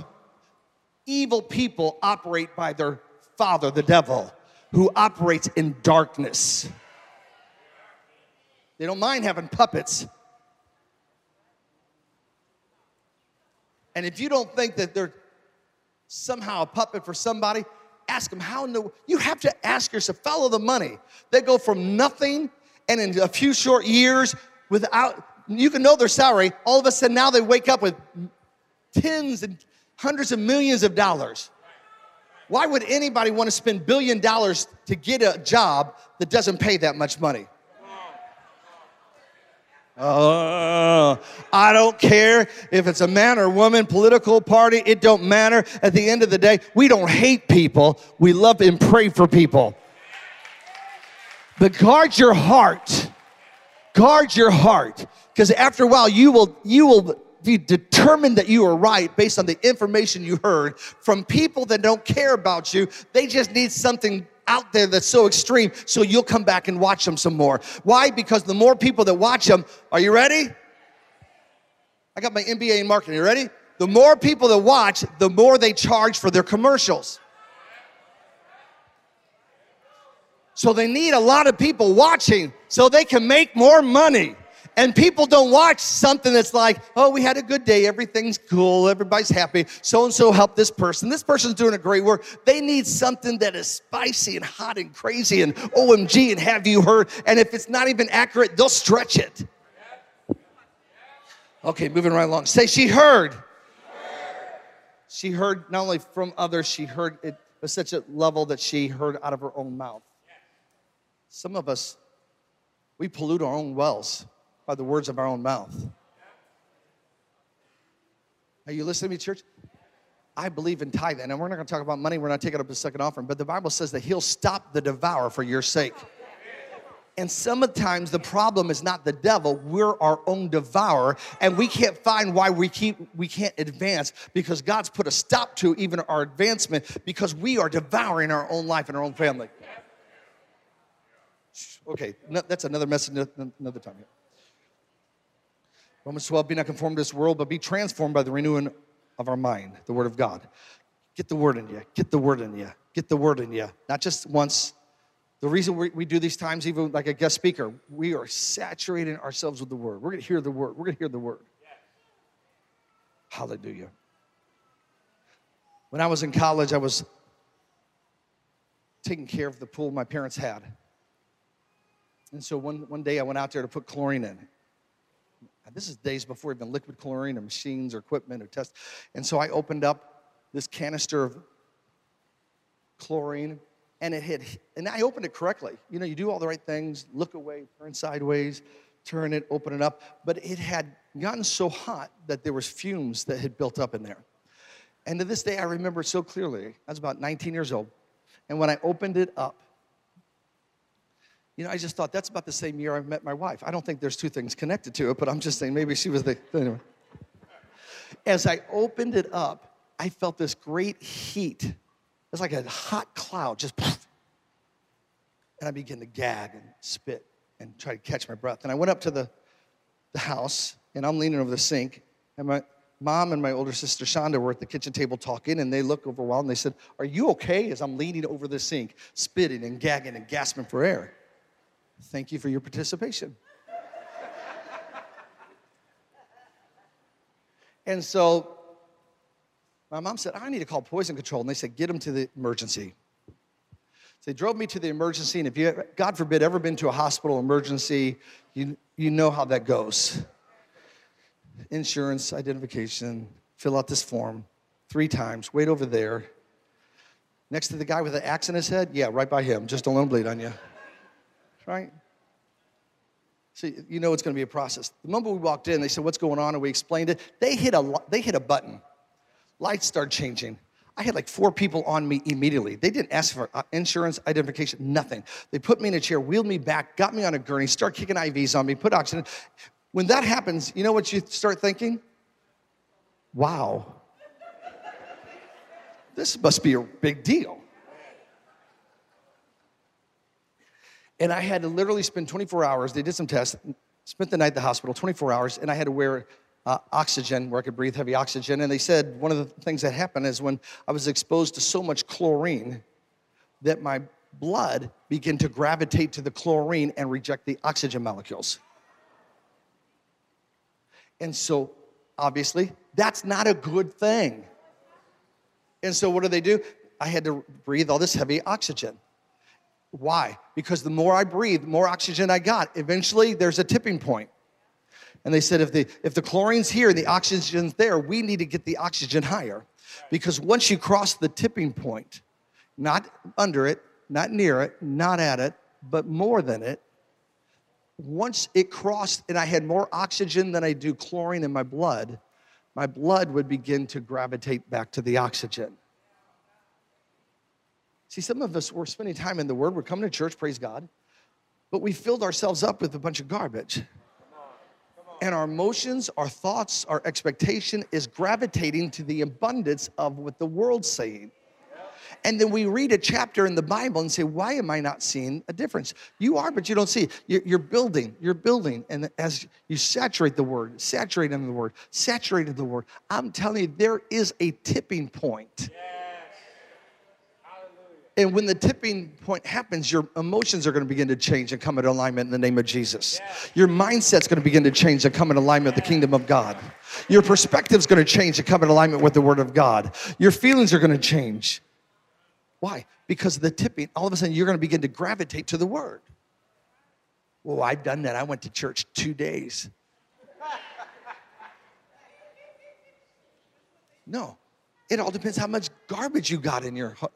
evil people operate by their father, the devil, who operates in darkness. They don't mind having puppets. And if you don't think that they're somehow a puppet for somebody, ask them how in the you have to ask yourself, follow the money. They go from nothing and in a few short years without you can know their salary, all of a sudden now they wake up with tens and hundreds of millions of dollars. Why would anybody want to spend billion dollars to get a job that doesn't pay that much money? Oh, I don't care if it's a man or woman, political party, it don't matter. At the end of the day, we don't hate people. We love and pray for people. But guard your heart. Guard your heart. Because after a while, you will, you will be determined that you are right based on the information you heard from people that don't care about you. They just need something out there that's so extreme, so you'll come back and watch them some more. Why? Because the more people that watch them, are you ready? I got my MBA in marketing. You ready? The more people that watch, the more they charge for their commercials. So they need a lot of people watching so they can make more money. And people don't watch something that's like, oh, we had a good day, everything's cool, everybody's happy, so and so helped this person, this person's doing a great work. They need something that is spicy and hot and crazy and OMG and have you heard? And if it's not even accurate, they'll stretch it. Okay, moving right along. Say, she heard. She heard not only from others, she heard it at such a level that she heard out of her own mouth. Some of us, we pollute our own wells by the words of our own mouth. Are you listening to me, church? I believe in tithing, and we're not going to talk about money. We're not taking up a second offering, but the Bible says that He'll stop the devourer for your sake. And sometimes the problem is not the devil; we're our own devourer, and we can't find why we keep we can't advance because God's put a stop to even our advancement because we are devouring our own life and our own family. Okay, no, that's another message another time. Romans 12, be not conformed to this world, but be transformed by the renewing of our mind, the word of God. Get the word in you, get the word in you, get the word in you. Not just once. The reason we, we do these times, even like a guest speaker, we are saturating ourselves with the word. We're gonna hear the word. We're gonna hear the word. Hallelujah. When I was in college, I was taking care of the pool my parents had. And so one, one day I went out there to put chlorine in. This is days before even liquid chlorine or machines or equipment or tests. And so I opened up this canister of chlorine and it hit, and I opened it correctly. You know, you do all the right things, look away, turn sideways, turn it, open it up. But it had gotten so hot that there was fumes that had built up in there. And to this day, I remember so clearly. I was about 19 years old. And when I opened it up, you know, I just thought that's about the same year I met my wife. I don't think there's two things connected to it, but I'm just saying maybe she was the. Anyway. As I opened it up, I felt this great heat. It's like a hot cloud, just. And I began to gag and spit and try to catch my breath. And I went up to the, the house, and I'm leaning over the sink, and my mom and my older sister Shonda were at the kitchen table talking, and they looked over and they said, Are you okay? As I'm leaning over the sink, spitting and gagging and gasping for air. Thank you for your participation. and so my mom said, I need to call poison control. And they said, get him to the emergency. So they drove me to the emergency. And if you, God forbid, ever been to a hospital emergency, you, you know how that goes. Insurance, identification, fill out this form three times, wait over there. Next to the guy with the axe in his head? Yeah, right by him. Just don't let him bleed on you right? See, you know it's going to be a process. The moment we walked in, they said, "What's going on?" And we explained it. They hit a they hit a button. Lights start changing. I had like four people on me immediately. They didn't ask for uh, insurance, identification, nothing. They put me in a chair, wheeled me back, got me on a gurney, start kicking IVs on me, put oxygen. When that happens, you know what you start thinking? Wow, this must be a big deal. And I had to literally spend 24 hours. They did some tests, spent the night at the hospital, 24 hours, and I had to wear uh, oxygen where I could breathe heavy oxygen. And they said one of the things that happened is when I was exposed to so much chlorine that my blood began to gravitate to the chlorine and reject the oxygen molecules. And so, obviously, that's not a good thing. And so, what do they do? I had to breathe all this heavy oxygen. Why? Because the more I breathe, the more oxygen I got. Eventually, there's a tipping point. And they said if the, if the chlorine's here and the oxygen's there, we need to get the oxygen higher. Because once you cross the tipping point, not under it, not near it, not at it, but more than it, once it crossed and I had more oxygen than I do chlorine in my blood, my blood would begin to gravitate back to the oxygen. See, some of us, we're spending time in the Word, we're coming to church, praise God, but we filled ourselves up with a bunch of garbage. And our emotions, our thoughts, our expectation is gravitating to the abundance of what the world's saying. And then we read a chapter in the Bible and say, why am I not seeing a difference? You are, but you don't see. You're building, you're building. And as you saturate the word, saturate in the word, saturate in the word, I'm telling you, there is a tipping point. And when the tipping point happens, your emotions are going to begin to change and come into alignment in the name of Jesus. Your mindset's going to begin to change and come in alignment with the kingdom of God. Your perspective's going to change and come in alignment with the word of God. Your feelings are going to change. Why? Because of the tipping, all of a sudden you're going to begin to gravitate to the word. Well, I've done that. I went to church two days. No, it all depends how much garbage you got in your heart.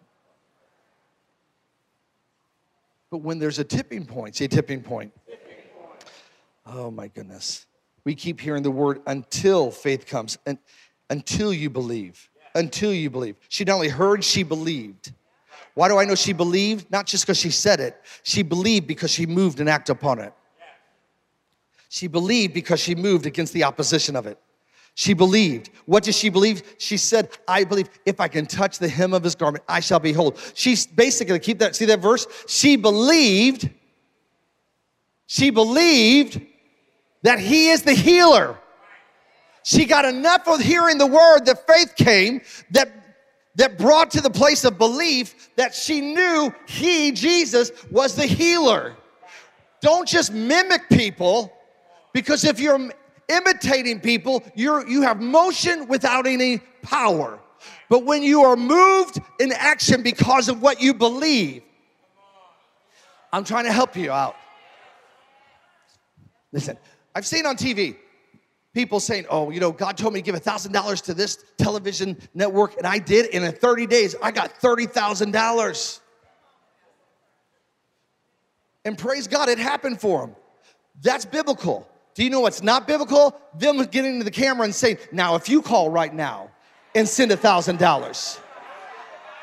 But when there's a tipping point, say tipping point. Tipping point. Oh my goodness. We keep hearing the word until faith comes, and until you believe. Until you believe. She not only heard, she believed. Why do I know she believed? Not just because she said it, she believed because she moved and acted upon it. She believed because she moved against the opposition of it. She believed. What did she believe? She said, I believe if I can touch the hem of his garment, I shall be whole. She's basically, keep that, see that verse? She believed, she believed that he is the healer. She got enough of hearing the word that faith came that that brought to the place of belief that she knew he, Jesus, was the healer. Don't just mimic people because if you're imitating people, you're, you have motion without any power. But when you are moved in action because of what you believe, I'm trying to help you out. Listen, I've seen on TV people saying, oh, you know, God told me to give $1,000 to this television network, and I did. And in 30 days, I got $30,000. And praise God, it happened for them. That's biblical. Do you know what's not biblical? Them getting into the camera and saying, now, if you call right now and send a $1,000,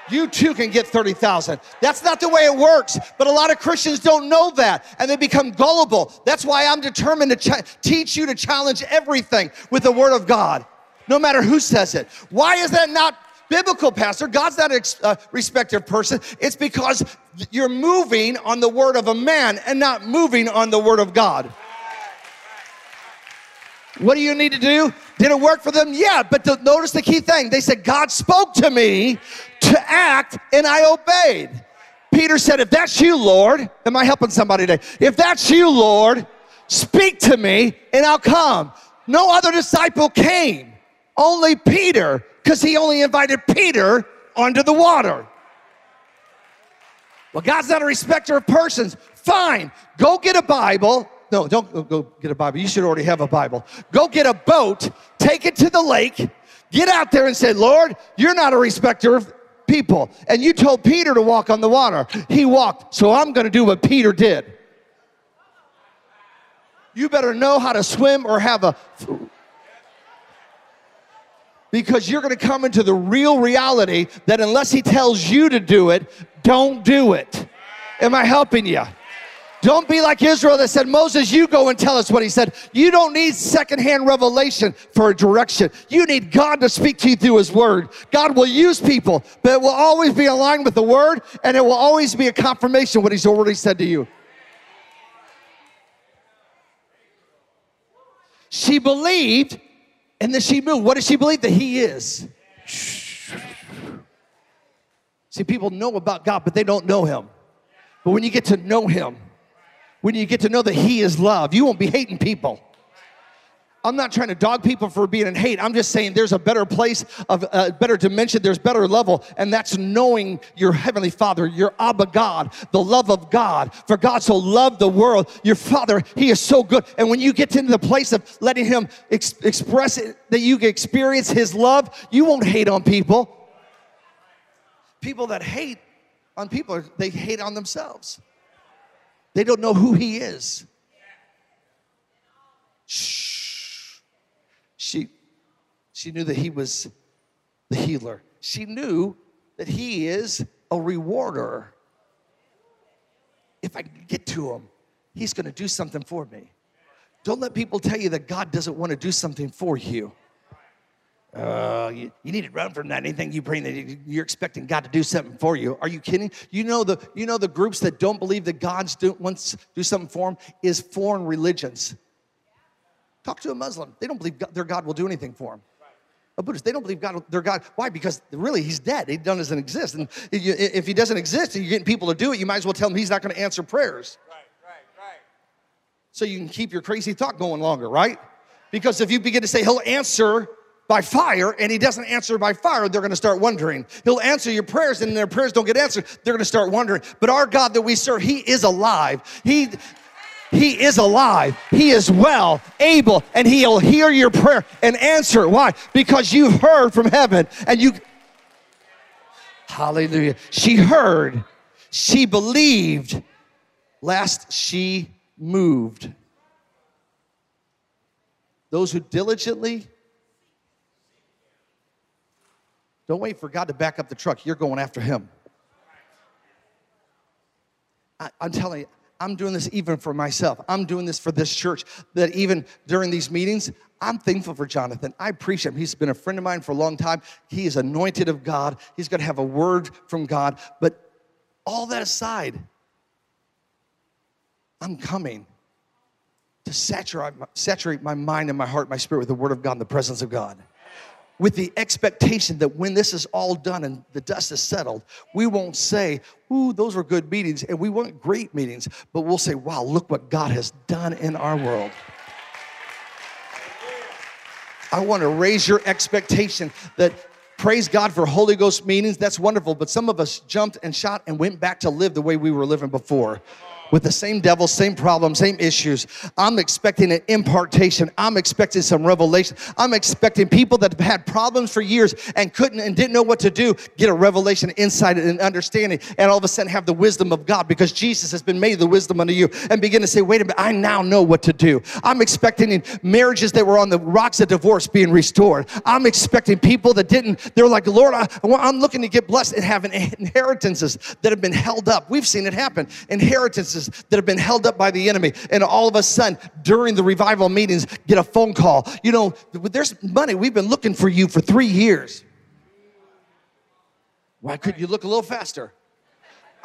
you too can get 30,000. That's not the way it works. But a lot of Christians don't know that and they become gullible. That's why I'm determined to ch- teach you to challenge everything with the word of God, no matter who says it. Why is that not biblical, Pastor? God's not a uh, respected person. It's because you're moving on the word of a man and not moving on the word of God. What do you need to do? Did it work for them? Yeah, but the, notice the key thing. They said, God spoke to me to act, and I obeyed. Peter said, If that's you, Lord, am I helping somebody today? If that's you, Lord, speak to me and I'll come. No other disciple came, only Peter, because he only invited Peter onto the water. Well, God's not a respecter of persons. Fine, go get a Bible no, don't go get a Bible. You should already have a Bible. Go get a boat, take it to the lake, get out there and say, Lord, you're not a respecter of people. And you told Peter to walk on the water. He walked, so I'm going to do what Peter did. You better know how to swim or have a. Because you're gonna come into the real reality that unless He tells you to do it, don't do it. Am I helping you? Don't be like Israel that said, Moses, you go and tell us what he said. You don't need secondhand revelation for a direction. You need God to speak to you through his word. God will use people, but it will always be aligned with the word and it will always be a confirmation what he's already said to you. She believed and then she moved. What did she believe? That he is. See, people know about God, but they don't know him. But when you get to know him, when you get to know that He is love. You won't be hating people. I'm not trying to dog people for being in hate. I'm just saying there's a better place of a uh, better dimension. There's better level, and that's knowing your heavenly Father, your Abba God, the love of God. For God so loved the world. Your Father, He is so good. And when you get into the place of letting Him ex- express it, that you can experience His love, you won't hate on people. People that hate on people, they hate on themselves. They don't know who he is. Shh. She, she knew that he was the healer. She knew that he is a rewarder. If I get to him, he's going to do something for me. Don't let people tell you that God doesn't want to do something for you. Uh, you, you, need to run from that. Anything you pray, that you're expecting God to do something for you. Are you kidding? You know the you know the groups that don't believe that God's do, wants to do something for them is foreign religions. Talk to a Muslim. They don't believe God, their God will do anything for them. A Buddhist, they don't believe God, their God. Why? Because really, he's dead. He doesn't exist. And if he doesn't exist and you're getting people to do it, you might as well tell him he's not going to answer prayers. Right, right, right. So you can keep your crazy thought going longer, right? Because if you begin to say he'll answer by fire and he doesn't answer by fire, they're going to start wondering. He'll answer your prayers and their prayers don't get answered. They're going to start wondering. But our God that we serve, he is alive. He he is alive. He is well, able, and he'll hear your prayer and answer. Why? Because you've heard from heaven and you Hallelujah. She heard. She believed. Last she moved. Those who diligently Don't wait for God to back up the truck. You're going after Him. I, am telling you, I'm doing this even for myself. I'm doing this for this church. That even during these meetings, I'm thankful for Jonathan. I appreciate him. He's been a friend of mine for a long time. He is anointed of God. He's going to have a word from God. But all that aside, I'm coming to saturate, saturate my mind and my heart, my spirit with the word of God and the presence of God with the expectation that when this is all done and the dust is settled, we won't say, Ooh, those were good meetings, and we weren't great meetings, but we'll say, Wow, look what God has done in our world. I want to raise your expectation that praise God for Holy Ghost meetings. That's wonderful, but some of us jumped and shot and went back to live the way we were living before with the same devil, same problem, same issues. I'm expecting an impartation. I'm expecting some revelation. I'm expecting people that have had problems for years and couldn't and didn't know what to do get a revelation, insight, and understanding, and all of a sudden have the wisdom of God because Jesus has been made the wisdom unto you and begin to say, wait a minute, I now know what to do. I'm expecting marriages that were on the rocks of divorce being restored. I'm expecting people that didn't, they're like, Lord, I, I'm looking to get blessed and have inheritances that have been held up. We've seen it happen. Inheritances that have been held up by the enemy. And all of a sudden, during the revival meetings, get a phone call. You know, there's money. We've been looking for you for three years. Why couldn't you look a little faster?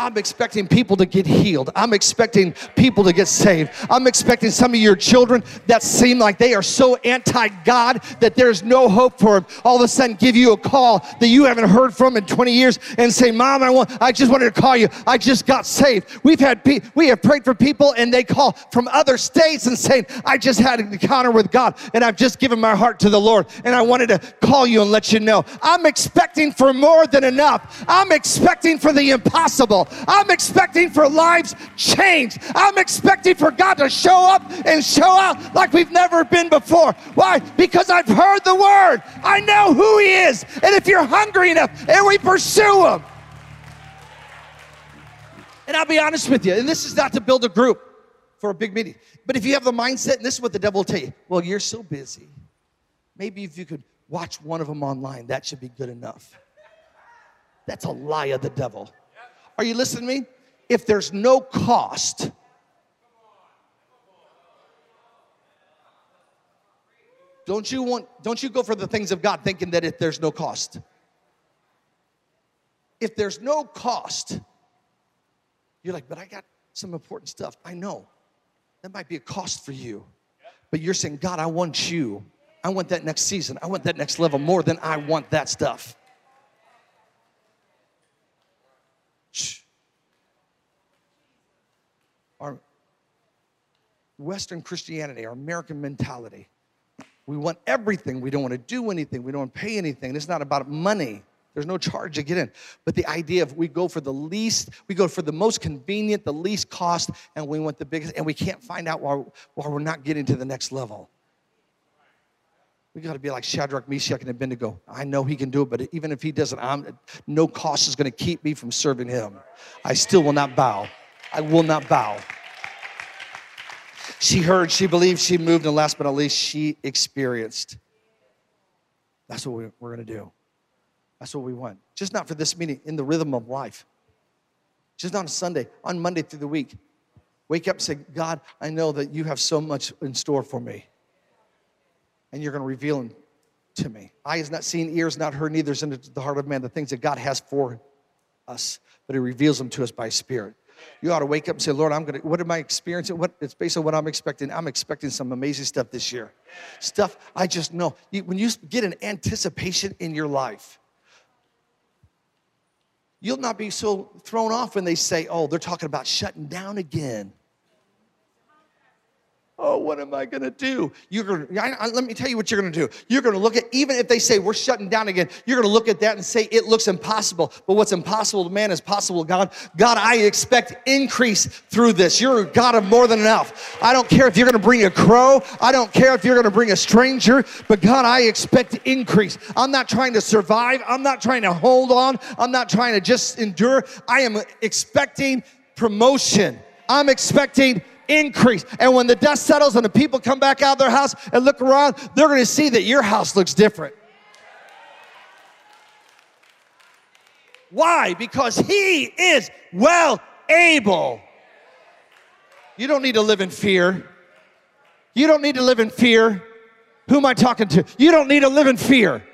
I'm expecting people to get healed. I'm expecting people to get saved. I'm expecting some of your children that seem like they are so anti God that there's no hope for them. All of a sudden, give you a call that you haven't heard from in 20 years and say, Mom, I, want, I just wanted to call you. I just got saved. We've had pe- we have prayed for people and they call from other states and saying, I just had an encounter with God and I've just given my heart to the Lord and I wanted to call you and let you know. I'm expecting for more than enough. I'm expecting for the impossible. I'm expecting for lives changed. I'm expecting for God to show up and show out like we've never been before. Why? Because I've heard the word. I know who He is. And if you're hungry enough and we pursue Him, and I'll be honest with you, and this is not to build a group for a big meeting, but if you have the mindset, and this is what the devil will tell you well, you're so busy. Maybe if you could watch one of them online. That should be good enough. That's a lie of the devil. Are you listening to me? If there's no cost, don't you want don't you go for the things of God thinking that if there's no cost. If there's no cost, you're like, but I got some important stuff. I know. That might be a cost for you. But you're saying, God, I want you. I want that next season. I want that next level more than I want that stuff. Shh. Our Western Christianity, our American mentality, we want everything. We don't want to do anything. We don't want to pay anything. It's not about money. There's no charge to get in. But the idea of we go for the least, we go for the most convenient, the least cost, and we want the biggest, and we can't find out why, why we're not getting to the next level. We got to be like Shadrach, Meshach, and Abednego. I know he can do it, but even if he doesn't, I'm, no cost is going to keep me from serving him. I still will not bow. I will not bow. She heard, she believed, she moved, and last but not least, she experienced. That's what we, we're going to do. That's what we want. Just not for this meeting, in the rhythm of life. Just on Sunday, on Monday through the week. Wake up say, God, I know that you have so much in store for me. And you're going to reveal them to me. Eye not seen, ears not heard, neither is into the heart of man the things that God has for us, but He reveals them to us by Spirit. You ought to wake up and say, Lord, I'm gonna, what am I experiencing? What it's based on what I'm expecting. I'm expecting some amazing stuff this year. Stuff I just know. when you get an anticipation in your life, You'll not be so thrown off when they say, oh, they're talking about shutting down again. Oh, what am I going to do? You're going to, let me tell you what you're going to do. You're going to look at, even if they say we're shutting down again, you're going to look at that and say it looks impossible. But what's impossible to man is possible God. God, I expect increase through this. You're a God of more than enough. I don't care if you're going to bring a crow. I don't care if you're going to bring a stranger. But God, I expect increase. I'm not trying to survive. I'm not trying to hold on. I'm not trying to just endure. I am expecting promotion. I'm expecting increase. And when the dust settles and the people come back out of their house and look around, they're going to see that your house looks different. Why? Because he is well able. You don't need to live in fear. You don't need to live in fear. Who am I talking to? You don't need to live in fear.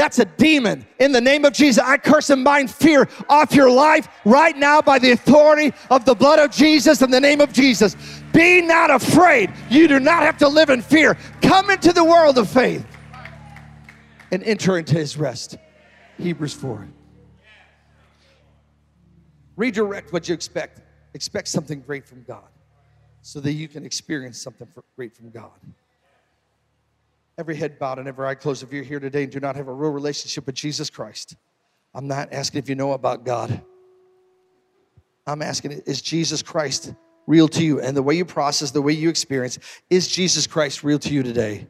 That's a demon. In the name of Jesus, I curse and bind fear off your life right now by the authority of the blood of Jesus in the name of Jesus. Be not afraid. You do not have to live in fear. Come into the world of faith and enter into his rest. Hebrews 4. Redirect what you expect. Expect something great from God so that you can experience something great from God every head bowed and every eye closed. If you're here today and do not have a real relationship with Jesus Christ, I'm not asking if you know about God. I'm asking, is Jesus Christ real to you? And the way you process, the way you experience, is Jesus Christ real to you today?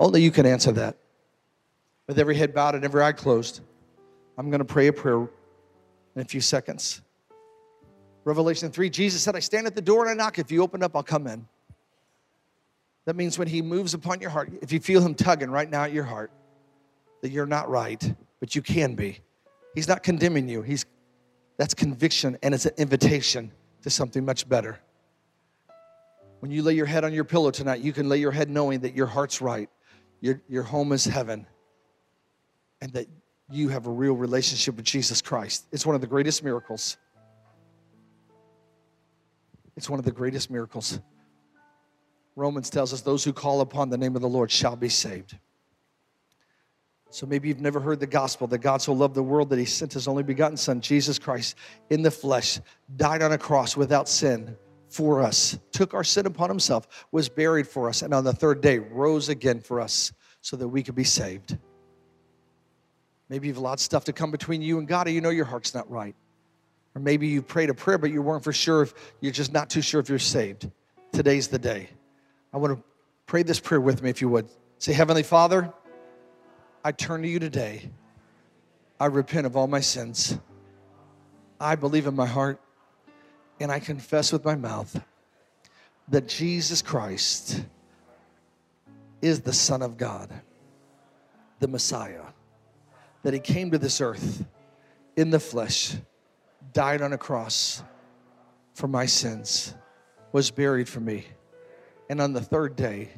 Only you can answer that. With every head bowed and every eye closed, I'm going to pray a prayer in a few seconds. Revelation 3, Jesus said, I stand at the door and I knock. If you open up, I'll come in. That means when he moves upon your heart, if you feel him tugging right now at your heart, that you're not right, but you can be. He's not condemning you. He's that's conviction and it's an invitation to something much better. When you lay your head on your pillow tonight, you can lay your head knowing that your heart's right. Your, your home is heaven. And that you have a real relationship with Jesus Christ. It's one of the greatest miracles. It's one of the greatest miracles. Romans tells us those who call upon the name of the Lord shall be saved. So maybe you've never heard the gospel that God so loved the world that he sent his only begotten Son, Jesus Christ, in the flesh, died on a cross without sin for us, took our sin upon himself, was buried for us, and on the third day rose again for us so that we could be saved. Maybe you've allowed stuff to come between you and God, or you know your heart's not right. Or maybe you prayed a prayer, but you weren't for sure if you're just not too sure if you're saved. Today's the day. I want to pray this prayer with me if you would. Say, Heavenly Father, I turn to you today. I repent of all my sins. I believe in my heart and I confess with my mouth that Jesus Christ is the Son of God. the Messiah, that he came to this earth in the flesh, died on a cross for my sins, was buried for me, and on the third day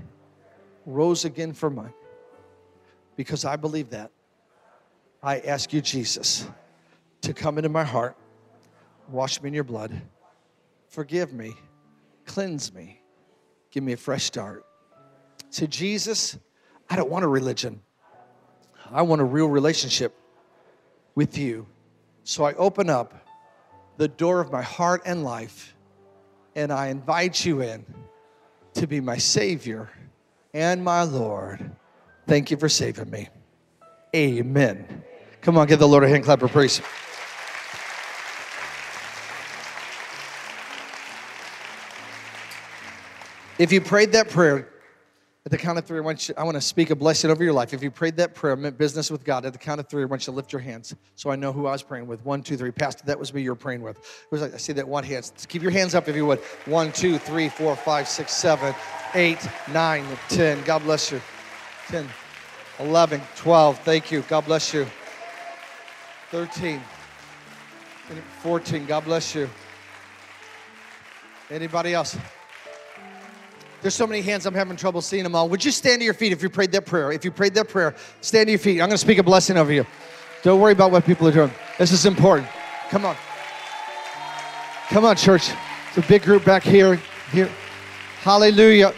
rose again for mine. Because I believe that, I ask you, Jesus, to come into my heart, wash me in your blood, forgive me, cleanse me, give me a fresh start. Say, Jesus, I don't want a religion. I want a real relationship with you. So I open up the door of my heart and life and I invite you in to be my Savior and my Lord. Thank you for saving me. Amen. Come on, give the Lord a hand clap of praise. If you prayed that prayer, at the count of three, I want, you, I want to speak a blessing over your life. If you prayed that prayer, meant business with God, at the count of three, I want you to lift your hands so I know who I was praying with. One, two, three. Pastor, that was me you were praying with. It was like, I see that one hand. Keep your hands up if you would. One, two, three, four, five, six, seven, eight, nine, ten. God bless you. 10, 11, 12. Thank you. God bless you. 13, 14. God bless you. Anybody else? There's so many hands, I'm having trouble seeing them all. Would you stand to your feet if you prayed that prayer? If you prayed that prayer, stand to your feet. I'm going to speak a blessing over you. Don't worry about what people are doing. This is important. Come on. Come on, church. It's a big group back here. Here. Hallelujah.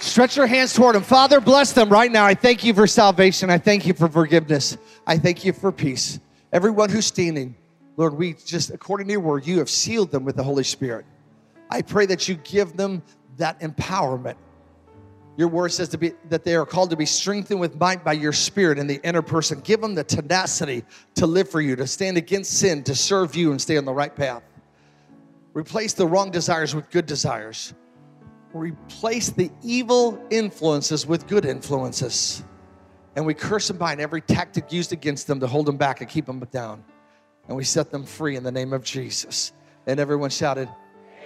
Stretch your hands toward them. Father, bless them right now. I thank you for salvation. I thank you for forgiveness. I thank you for peace. Everyone who's standing, Lord, we just, according to your word, you have sealed them with the Holy Spirit. I pray that you give them that empowerment. Your word says to be that they are called to be strengthened with might by your spirit in the inner person. Give them the tenacity to live for you, to stand against sin, to serve you and stay on the right path. Replace the wrong desires with good desires. Replace the evil influences with good influences. And we curse and bind every tactic used against them to hold them back and keep them down. And we set them free in the name of Jesus. And everyone shouted,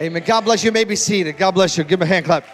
Amen. God bless you. you may be seated. God bless you. Give him a hand clap.